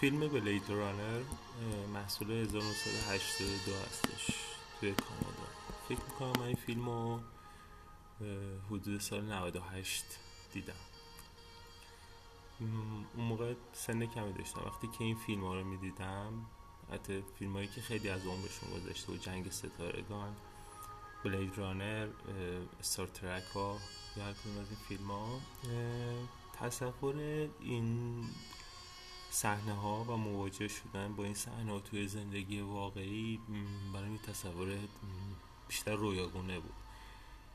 فیلم بلید رانر محصول 1982 هستش توی کانادا. فکر می‌کنم من این فیلم رو حدود سال 98 دیدم. اون موقع سن کمی داشتم. وقتی که این فیلم ها رو می‌دیدم حتی فیلم هایی که خیلی از عمرشون گذشته و جنگ ستارگان بلید رانر ستار ترک ها یا هر از این فیلم ها تصور این صحنه ها و مواجه شدن با این صحنه توی زندگی واقعی برای تصور بیشتر رویاگونه بود.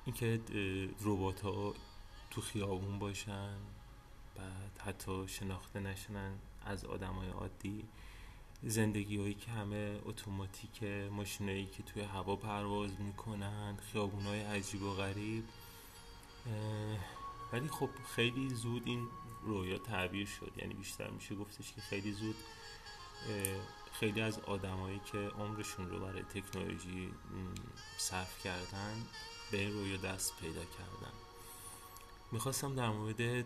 اینکه ربات ها تو خیابون باشن بعد حتی شناخته نشنن از آدم های عادی زندگی هایی که همه اتوماتیک ماشینایی که توی هوا پرواز می‌کنن خیابون های عجیب و غریب ولی خب خیلی زود این رویا تعبیر شد. یعنی بیشتر میشه گفتش که خیلی زود خیلی از آدمایی که عمرشون رو برای تکنولوژی صرف کردن به این رویا دست پیدا کردن. می‌خواستم در مورد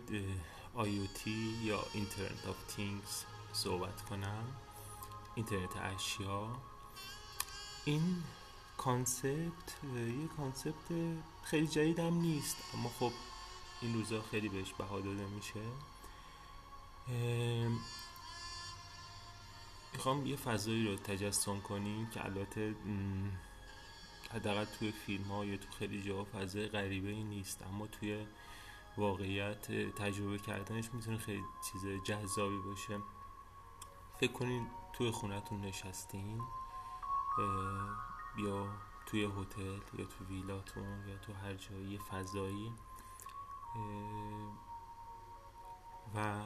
IoT یا Internet of Things صحبت کنم. اینترنت اشیا. این concept یه concept خیلی جدیدم نیست اما خب این روزا خیلی بهش بها داده میشه می‌خوام یه فضایی رو تجسم کنیم که البته حداقل توی فیلم ها یا تو خیلی جا فضای غریبه ای نیست اما توی واقعیت تجربه کردنش می‌تونه خیلی چیز جذابی باشه. فکر کنین توی خونتون نشستین یا توی هتل یا تو ویلاتون یا تو هر جایی فضایی. و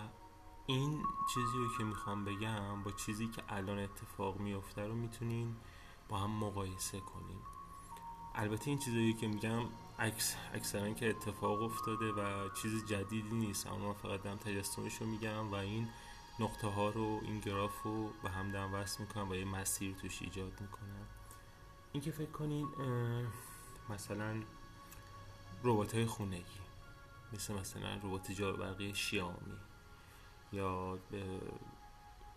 این چیزی رو که می‌خوام بگم با چیزی که الان اتفاق میفته رو می‌تونین با هم مقایسه کنین. البته این چیزایی که میگم عکس اکثرا که اتفاق افتاده و چیز جدیدی نیست اما فقط دارم تجسمش رو میگم و این نقطه ها رو این گراف رو به هم دارم وصل می‌کنم و یه مسیر توش ایجاد می‌کنم. این که فکر کنین مثلا ربات های خونگی. مثل مثلا ربات جارو شیائومی یا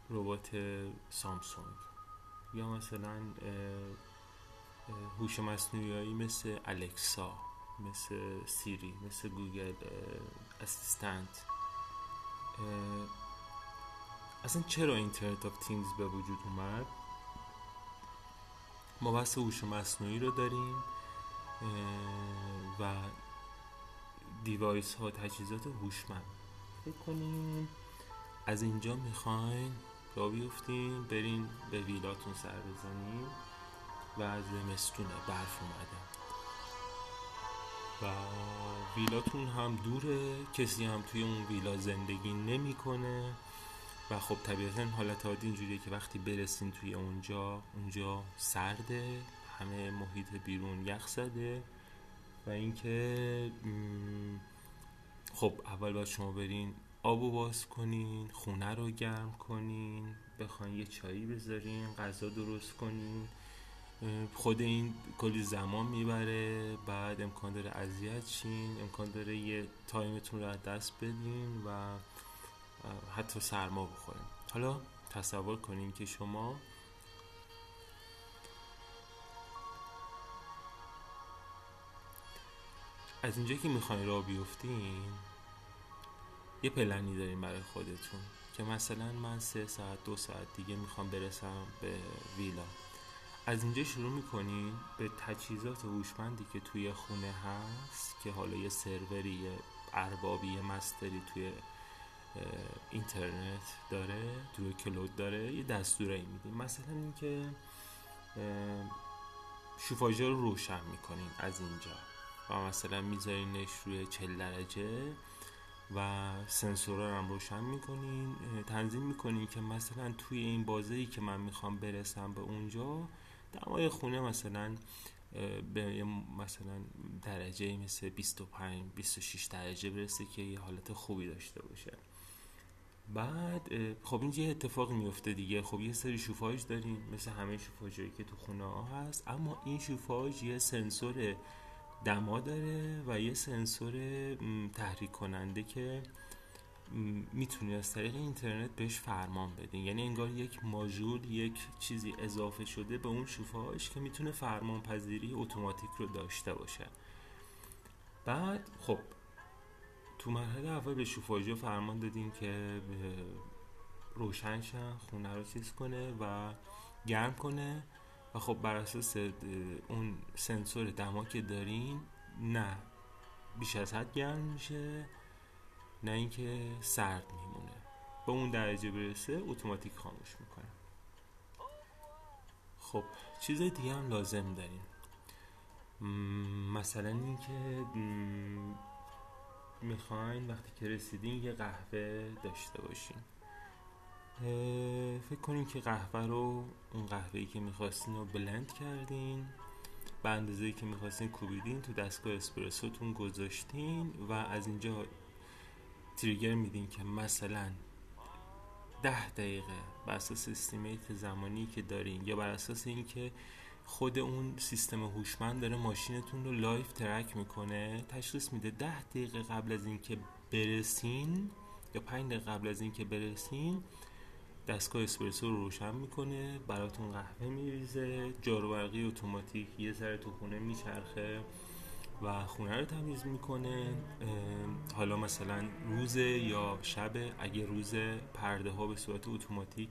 ربات سامسونگ یا مثلا هوش مصنوعی مثل الکسا مثل سیری مثل Google Assistant. اصلا چرا Internet of Things به وجود اومد؟ ما بحث هوش مصنوعی رو داریم و دیوایس ها تجهیزات هوشمند. فکر کنیم از اینجا می‌خواین را بیفتیم برین به ویلاتون سر بزنیم و از زمستونه برف اومده. و ویلاتون هم دوره کسی هم توی اون ویلا زندگی نمی‌کنه. و خب طبیعتا حالت عادی اینجوریه که وقتی برسین توی اونجا اونجا سرده همه محیط بیرون یخ زده. و اینکه خب اول باید شما برین آب باز کنین خونه رو گرم کنین بخواین یه چایی بذارین غذا درست کنین. خود این کلی زمان می‌بره بعد امکان داره اذیت شین امکان داره یه تایمتون رو دست بدین و حتی سرما بخورین. حالا تصور کنین که شما از اینجا که می‌خواین را بیفتین یه پلنی داریم برای خودتون که مثلا من سه ساعت دو ساعت دیگه می‌خوام برسم به ویلا. از اینجا شروع می‌کنین به تجهیزات هوشمندی که توی خونه هست که حالا یه سروری یه اربابی یه مستری توی اینترنت داره توی کلود داره یه دستوره میدیم مثلا اینکه شوفاژه رو روشن می‌کنین از اینجا. و مثلا میذارینش روی 40 درجه و سنسورا هم روشن می‌کنین تنظیم می‌کنین که مثلا توی این بازه که من می‌خوام برسم به اونجا دمای خونه مثلا به مثلا درجه مثل 25 26 درجه برسه که یه حالت خوبی داشته باشه. بعد خب این یه اتفاق میفته دیگه. خب یه سری شوفاژ داریم مثل همه شوفاژایی که تو خونه ها هست اما این شوفاژ یه سنسور دما داره و یه سنسور تحریک کننده که می‌تونید از طریق اینترنت بهش فرمان بدین یعنی انگار یک ماژول یک چیزی اضافه شده به اون شوفاژ که می‌تونه فرمان پذیری اتوماتیک رو داشته باشه. بعد خب تو مرحله اول به شوفاژی فرمان دادین که روشن خونه رو چیز کنه و گرم کنه. خب بر اساس اون سنسور دما که دارین نه. بیش از حد گرم میشه نه اینکه سرد میمونه. به اون درجه برسه اتوماتیک خاموش می‌کنه. خب چیز دیگه هم لازم داریم. مثلا اینکه می‌خواین وقتی که رسیدین یه قهوه داشته باشین. فکر کنین که قهوه رو اون قهوه‌ای که می‌خواستین رو بلند کردین به اندازه که می‌خواستین کوبیدین تو دستگاه اسپرسوتون گذاشتین و از اینجا تریگر میدین که مثلا ده دقیقه بر اساس estimate زمانی که دارین یا بر اساس اینکه خود اون سیستم هوشمند داره ماشینتون رو live track می‌کنه تشخیص میده ده دقیقه قبل از اینکه برسین یا پنج دقیقه قبل از اینکه برسین دستگاه اسپرسو رو روشن می‌کنه براتون قهوه میریزه جاروبرقی اتوماتیک یه ذره تو خونه میچرخه و خونه رو تمیز می‌کنه. حالا مثلا روز یا شب اگه روز پرده ها به صورت اتوماتیک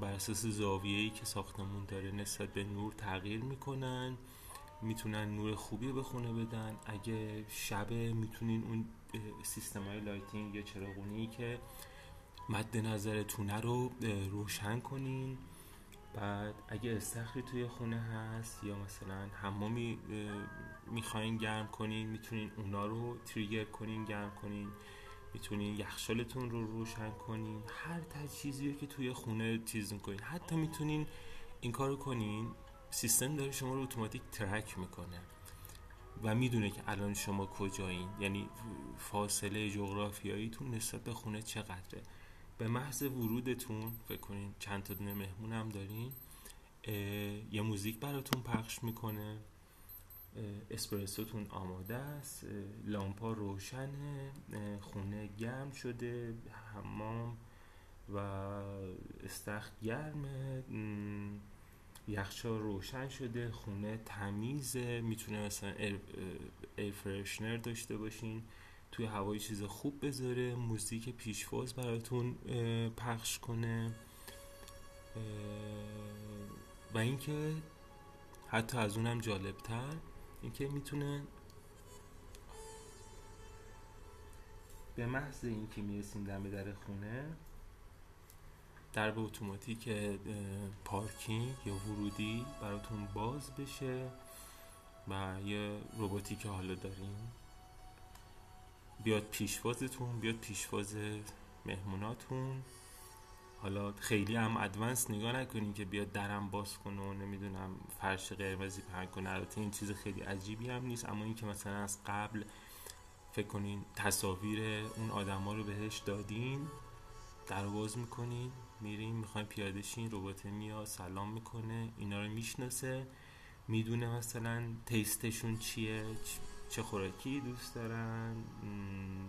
بر اساس زاویه‌ای که ساختمون داره نسبت به نور تغییر می‌کنن می‌تونن نور خوبی به خونه بدن. اگه شب می‌تونین اون سیستم های lighting یا چراغونی که مد نظرتونه رو روشن کنین. بعد اگه استخری توی خونه هست یا مثلا حمامی می‌خواین گرم کنین می‌تونین اونا رو تریگر کنین گرم کنین. می‌تونین یخشالتون رو روشن کنین. هر تجهیزی که توی خونه چیز کنین حتی می‌تونین این کارو کنین سیستم داره شما رو اتوماتیک ترک می‌کنه. و می‌دونه که الان شما کجایین. یعنی فاصله جغرافیاییتون نسبت به خونه چقدره. به محض ورودتون فکر کنین چند تا دونه مهمون هم دارین یه موزیک براتون پخش می‌کنه. اسپرسوتون آماده است لامپا روشنه خونه گرم شده حمام و استخ گرمه یخچال روشن شده خونه تمیزه می‌تونه مثلا ایر فرشنر داشته باشین. توی هوای چیز خوب بذاره موزیک پیشواز براتون پخش کنه. و اینکه حتی از اونم جالبتر اینکه می‌تونه به محض اینکه می‌رسیم دم در خونه در به اتوماتیک پارکینگ یا ورودی براتون باز بشه و یه روبوتی که حالا داریم. بیاد پیشوازتون بیاد پیشواز مهموناتون. حالا خیلی هم ادوانس نگاه نکنین که بیاد درم باز کنه و نمی‌دونم فرش قرمزی پهن کنه. البته این چیز خیلی عجیبی هم نیست اما این که مثلا از قبل فکر کنین تصاویر اون آدما رو بهش دادین در باز می‌کنین میرین می‌خواین پیاده شین ربات میاد سلام می‌کنه اینا رو می‌شناسه می‌دونه مثلا تیستشون چیه چه خوراکی دوست دارن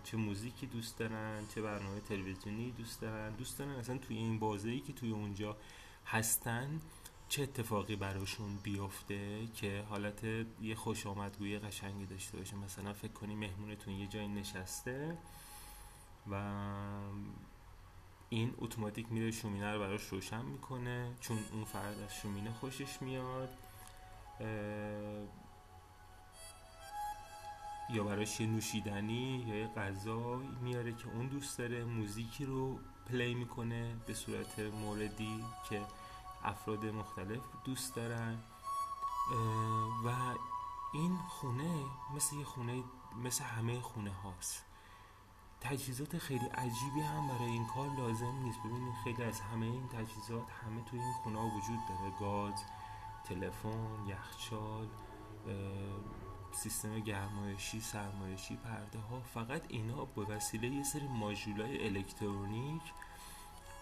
چه موزیکی دوست دارن چه برنامه تلویزیونی دوست دارن. دوست دارن اصلا توی این بازه ای که توی اونجا هستن چه اتفاقی براشون بیفته که حالت یه خوش آمدگوی قشنگی داشته باشه. مثلا فکر کنی مهمونتون یه جایی نشسته و این اتوماتیک میره شومینه رو براش روشن می‌کنه چون اون فرد از شومینه خوشش میاد یا براش یه نوشیدنی یا یه غذا میاره که اون دوست داره موزیکی رو پلی می‌کنه به صورت موردی که افراد مختلف دوست دارن. و این خونه مثل یه خونه مثل همه خونه هاست. تجهیزات خیلی عجیبی هم برای این کار لازم نیست. ببینید خیلی از همه این تجهیزات همه توی این خونه ها وجود داره. گاز تلفن یخچال سیستم گرمایشی سرمایشی پرده ها فقط اینا به وسیله یه سری ماژولای الکترونیک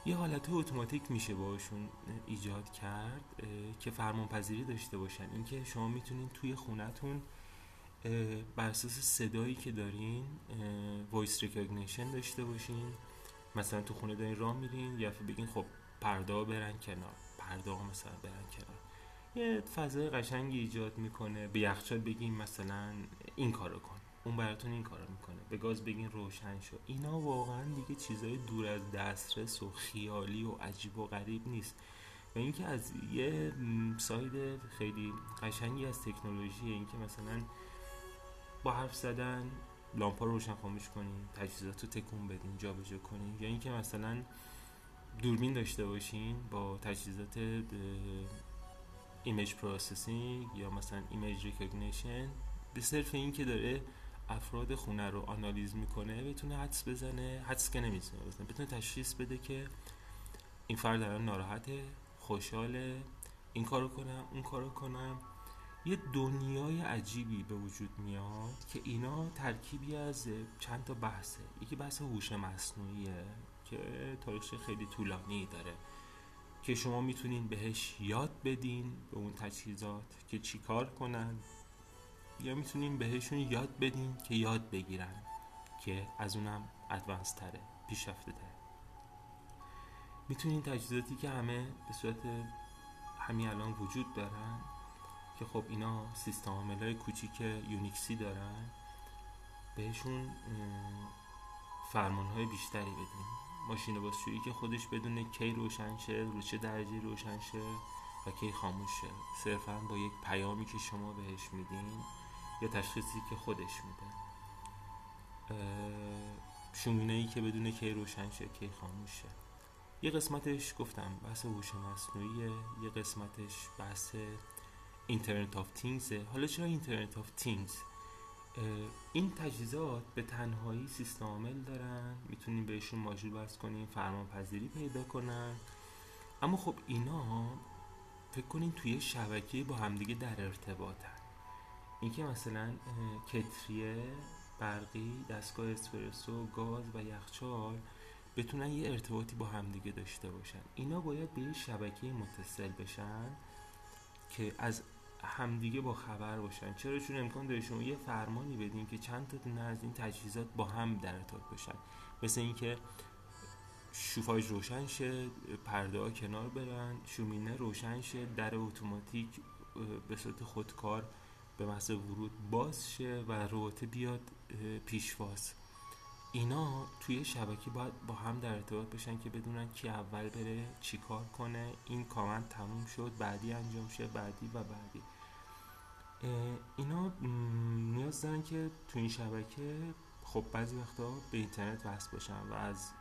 یه حالت اتوماتیک میشه باشون ایجاد کرد که فرمان پذیری داشته باشن. اینکه شما می‌تونین توی خونتون بر اساس صدایی که دارین voice recognition داشته باشین. مثلا تو خونه دارین راه میرین یه بگین خب پرده برن کنار. پرده مثلا برن کنار. یه فضای قشنگی ایجاد می‌کنه. به یخچال بگین مثلا این کارو کن. اون براتون این کارو می‌کنه. به گاز بگین روشن شو. اینا واقعا دیگه چیزای دور از دسترس و خیالی و عجیب و غریب نیست. و اینکه از یه ساید خیلی قشنگی از تکنولوژی اینکه مثلا با حرف زدن لامپا رو روشن خاموش کنین تجهیزات رو تکون بدین جابجا کنین. یا اینکه مثلا دوربین داشته باشین با تجهیزات image processing یا مثلا image recognition به صرف این که داره افراد خونه رو آنالیز می‌کنه بتونه حدس بزنه حدس که نمی‌تونه بزنه بتونه تشخیص بده که این فرد الان ناراحته خوشحاله این کارو کنم اون کارو کنم. یه دنیای عجیبی به وجود میاد که اینا ترکیبی از چند تا بحثه. یکی بحث هوش مصنوعیه که تاریخ خیلی طولانی داره. که شما می‌تونین بهش یاد بدین به اون تجهیزات که چیکار کنن یا می‌تونین بهشون یاد بدین که یاد بگیرن که از اونم ادوانس تره پیشرفته تره می‌تونین تجهیزاتی که همه به صورت همین الان وجود دارن که خب اینا سیستم عامل های کوچیک یونیکسی دارن بهشون فرمان های بیشتری بدین. ماشین بازجویی که خودش بدونه کی روشن شه رو چه درجه روشن شه و کی خاموش شه. صرفا با یک پیامی که شما بهش میدین یا تشخیصی که خودش میده. شومینه ای که بدونه کی روشن شه کی خاموش شه. یه قسمتش گفتم بحث هوش مصنوعی یه قسمتش بحث Internet of Things ه حالا چرا Internet of Things این تجهیزات به تنهایی سیستم عامل دارن می‌تونیم بهشون ماژول وصل کنیم فرمان پذیری پیدا کنن. اما خب اینا فکر کنین توی شبکه با همدیگه در ارتباطن. اینکه مثلا کتریه برقی دستگاه اسپرسو گاز و یخچال بتونن یه ارتباطی با همدیگه داشته باشن. اینا باید به یه شبکه متصل بشن که از همدیگه با خبر باشن. چرا؟ چون امکان داره شما یه فرمانی بدین که چند تا دونه از این تجهیزات با هم در ارتباط باشن. مثل اینکه شوفاژ روشن شه پرده ها کنار برن شومینه روشن شه در اتوماتیک به صورت خودکار به محض ورود باز شه و رابطه بیاد پیشواز اینا توی شبکه باید با هم در ارتباط بشن که بدونن کی اول بره چیکار کنه. این کامنت تموم شد بعدی انجام شه بعدی و بعدی. اینا نیاز دارن که تو این شبکه خب بعضی وقتا به اینترنت وصل باشن و از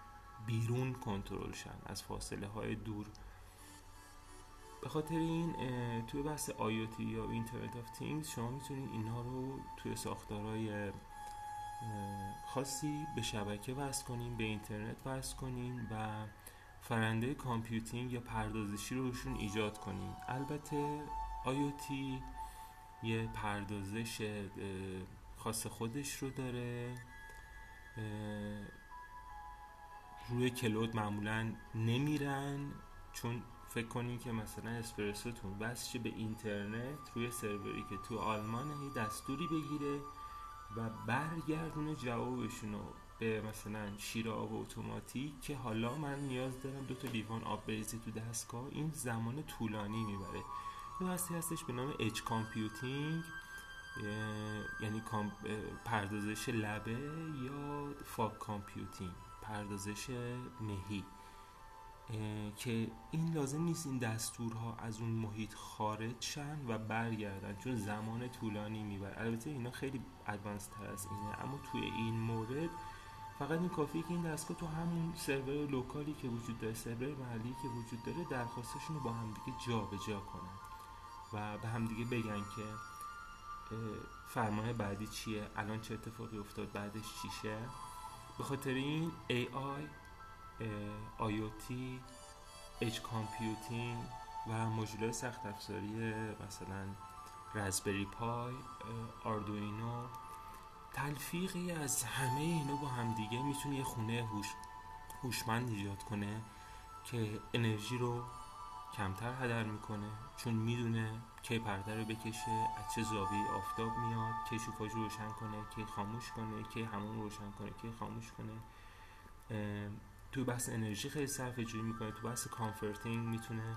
بیرون کنترل شن از فاصله های دور. به خاطر این توی بحث IoT یا Internet of Things شما می‌تونید اینها رو توی ساختارهای خاصی به شبکه وصل کنین به اینترنت وصل کنین و فرایند computing یا پردازشی رو روشون ایجاد کنین البته آیوتی یه پردازش خاص خودش رو داره. روی کلود معمولا نمیرن چون فکر کنین که مثلا اسپرسوتون بس به اینترنت روی سروری که تو آلمان یه دستوری بگیره. و برگردونه جوابشون رو به مثلا شیر آب اتوماتیک که حالا من نیاز دارم دو تا لیوان آب بریزی تو دستگاه این زمان طولانی می‌بره. یه بحثی هستش به نام edge computing یعنی پردازش لبه یا fog computing پردازش مهی که این لازم نیست این دستورها از اون محیط خارج شن و برگردن چون زمان طولانی می‌بره. البته اینا خیلی advanced تر از اینه. اما توی این مورد فقط این کافیه که این دستگاه تو همون سرور local ی که وجود داره سرور محلی که وجود داره درخواستشون رو با همدیگه جا به جا کنن و به همدیگه بگن که فرمان بعدی چیه؟ الان چه اتفاقی افتاد؟ بعدش چی شه به خاطر این AI IoT edge computing و ماژول سخت افزاری مثلا Raspberry Pi Arduino. تلفیقی از همه اینا با همدیگه می‌تونه یه خونه هوش هوشمند ایجاد کنه که انرژی رو کمتر هدر می‌کنه چون می‌دونه کی پرده رو بکشه از چه زاویه آفتاب میاد کی شوفاژ روشن کنه کی خاموش کنه کی حموم روشن کنه کی خاموش کنه. تو بحث انرژی خیلی صرفه جویی می‌کنه تو بحث comforting می‌تونه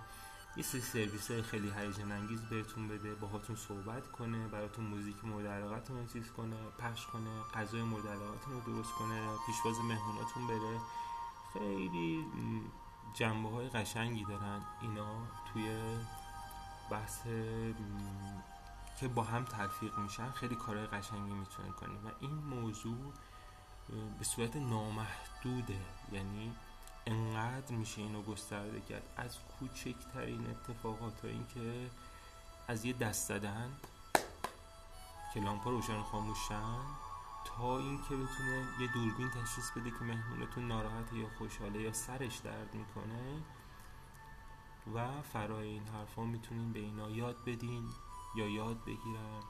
یه سری سرویس های خیلی هیجان انگیز بهتون بده باهاتون صحبت کنه براتون موزیک مورد علاقتون چیز کنه پخش کنه غذای مورد علاقتون رو درست کنه پیشواز مهموناتون بره. خیلی جنبه های قشنگی دارن اینا توی بحث که با هم تلفیق میشن. خیلی کارهای قشنگی می‌تونن کنه و این موضوع به صورت نامحدوده. یعنی انقدر میشه اینو گسترده کرد. از کوچکترین اتفاقات تا اینکه از یه دست زدن که لامپا روشن خاموشن تا اینکه بتونه یه دوربین تشخیص بده که مهمونتون ناراحته یا خوشحاله یا سرش درد می‌کنه. و فرای این حرفا می‌تونین به اینا یاد بدین یا یاد بگیرن.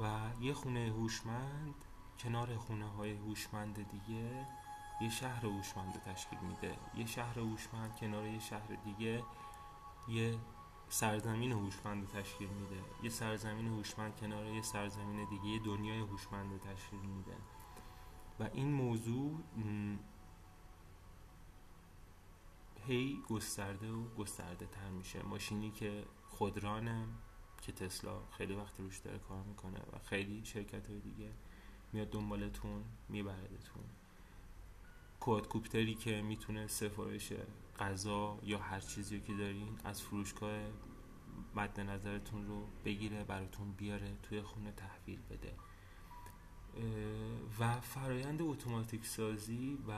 و یه خونه هوشمند کنار خونه های هوشمند دیگه یه شهر هوشمند تشکیل میده. یه شهر هوشمند کنار یه شهر دیگه یه سرزمین هوشمند تشکیل میده. یه سرزمین هوشمند کنار یه سرزمین دیگه یه دنیای هوشمند تشکیل میده. و این موضوع هی گسترده و گسترده تر میشه. ماشینی که خودرانه که تسلا خیلی وقت روش داره کار می‌کنه و خیلی شرکت های دیگه میاد دنبالتون میبردتون کوادکوپتری که می‌تونه سفارش غذا یا هر چیزی که دارین از فروشگاه مد نظرتون رو بگیره براتون بیاره توی خونه تحویل بده. و فرایند اتوماتیک سازی و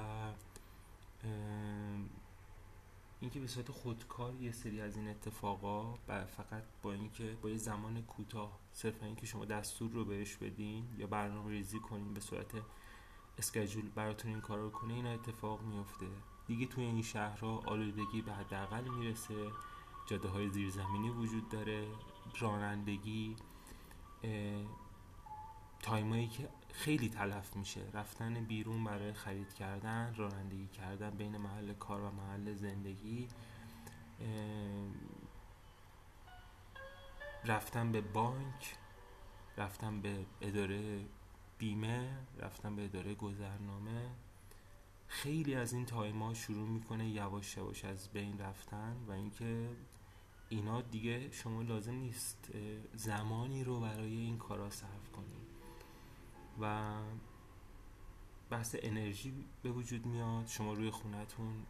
اینکه به صورت خودکار یه سری از این اتفاقا فقط با اینکه با یه زمان کوتاه صرفا اینکه شما دستور رو بهش بدین یا برنامه ریزی کنین به صورت اسکجول براتون این کار رو کنه این اتفاق میفته دیگه توی این شهرها آلودگی به حداقل می‌رسه جاده های زیرزمینی وجود داره رانندگی تایمایی که خیلی تلف میشه. رفتن بیرون برای خرید کردن رانندگی کردن بین محل کار و محل زندگی رفتن به بانک رفتن به اداره بیمه رفتن به اداره گذرنامه. خیلی از این تایما شروع می‌کنه یواش یواش از بین رفتن و اینکه اینا دیگه شما لازم نیست زمانی رو برای این کارا صرف کنید و بحث انرژی به وجود میاد. شما روی خونتون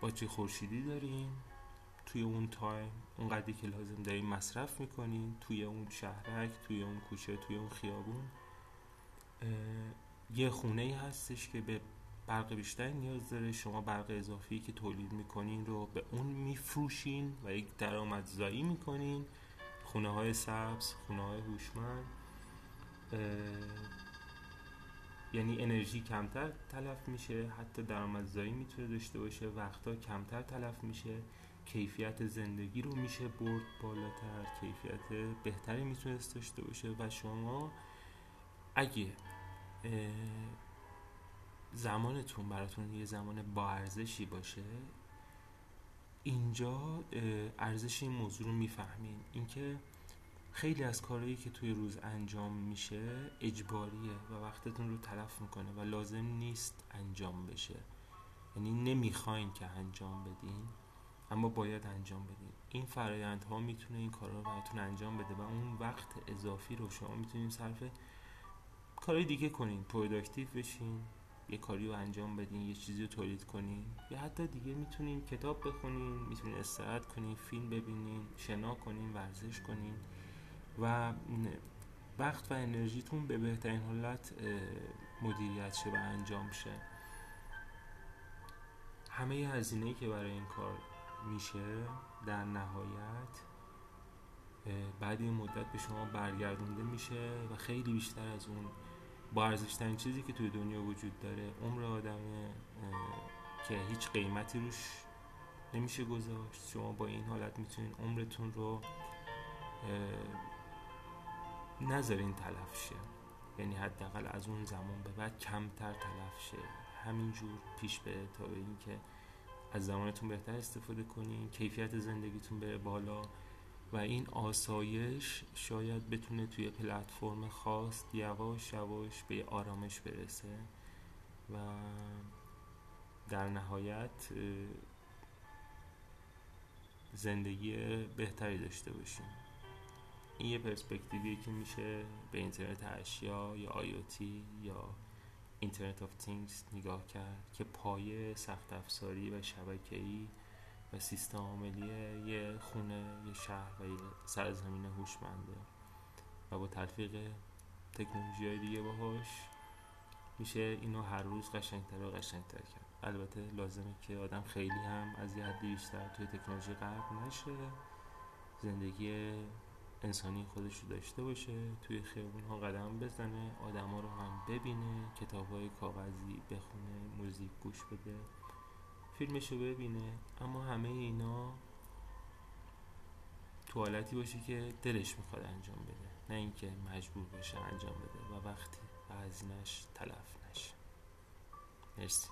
باجه خورشیدی دارین. توی اون تایم اونقدری که لازم دارین مصرف می‌کنین. توی اون شهرک توی اون کوچه توی اون خیابون. یه خونه ای هستش که به برق بیشتر نیاز داره. شما برق اضافی که تولید می‌کنین رو به اون میفروشین و یک درآمدزایی می‌کنین. خونه های سبز خونه های هوشمند. یعنی انرژی کمتر تلف میشه حتی درآمدزایی می‌تونه داشته باشه وقتا کمتر تلف میشه کیفیت زندگی رو میشه برد بالاتر کیفیت بهتری می‌تونست داشته باشه و شما اگه زمانتون براتون یه زمان با ارزشی باشه اینجا ارزش این موضوع رو می‌فهمین. اینکه خیلی از کارهایی که توی روز انجام میشه اجباریه و وقتتون رو تلف می‌کنه و لازم نیست انجام بشه. یعنی نمی‌خواین که انجام بدین اما باید انجام بدین. این فرایندها می‌تونه این کارا رو براتون انجام بده و اون وقت اضافی رو شما می‌تونین صرف کارهای دیگه کنین. productive بشین یه کاری رو انجام بدین یه چیزی رو تولید کنین. یا حتی دیگه می‌تونین کتاب بخونین می‌تونین استراحت کنین فیلم ببینین شنا کنین ورزش کنین. و وقت و انرژیتون به بهترین حالت مدیریت شه و انجام شه. همه هزینه که برای این کار میشه در نهایت بعد این مدت به شما برگردونده میشه و خیلی بیشتر از اون با ارزشترین چیزی که توی دنیا وجود داره عمر آدمه که هیچ قیمتی روش نمیشه گذاشت. شما با این حالت می‌تونین عمرتون رو نذارین تلف شه. یعنی حداقل از اون زمان به بعد کمتر تلف شه. همینجور پیش بره تا به اینکه از زمانتون بهتر استفاده کنین کیفیت زندگیتون بره بالا و این آسایش شاید بتونه توی پلتفرم خاص یواش یواش به آرامش برسه و در نهایت زندگی بهتری داشته باشیم این یه پرسپکتیویه که میشه به اینترنت اشیا یا IoT یا Internet of Things نگاه کرد که پایه سخت افزاری و شبکه‌ای و سیستم عاملی یه خونه یه شهر و یه سرزمین هوشمنده و با تلفیق تکنولوژی های دیگه باهاش میشه اینو هر روز قشنگتر و قشنگتر کرد. البته لازمه که آدم خیلی هم از یه حدی بیشتر توی تکنولوژی غرق نشه. زندگی انسانی خودش رو داشته باشه توی خیابون ها قدم بزنه آدم ها رو هم ببینه کتاب های کاغذی بخونه موزیک گوش بده فیلمش رو ببینه. اما همه اینا تو حالتی باشه که دلش می‌خواد انجام بده. نه اینکه مجبور باشه انجام بده و وقتی هزینهش تلف نشه. مرسی.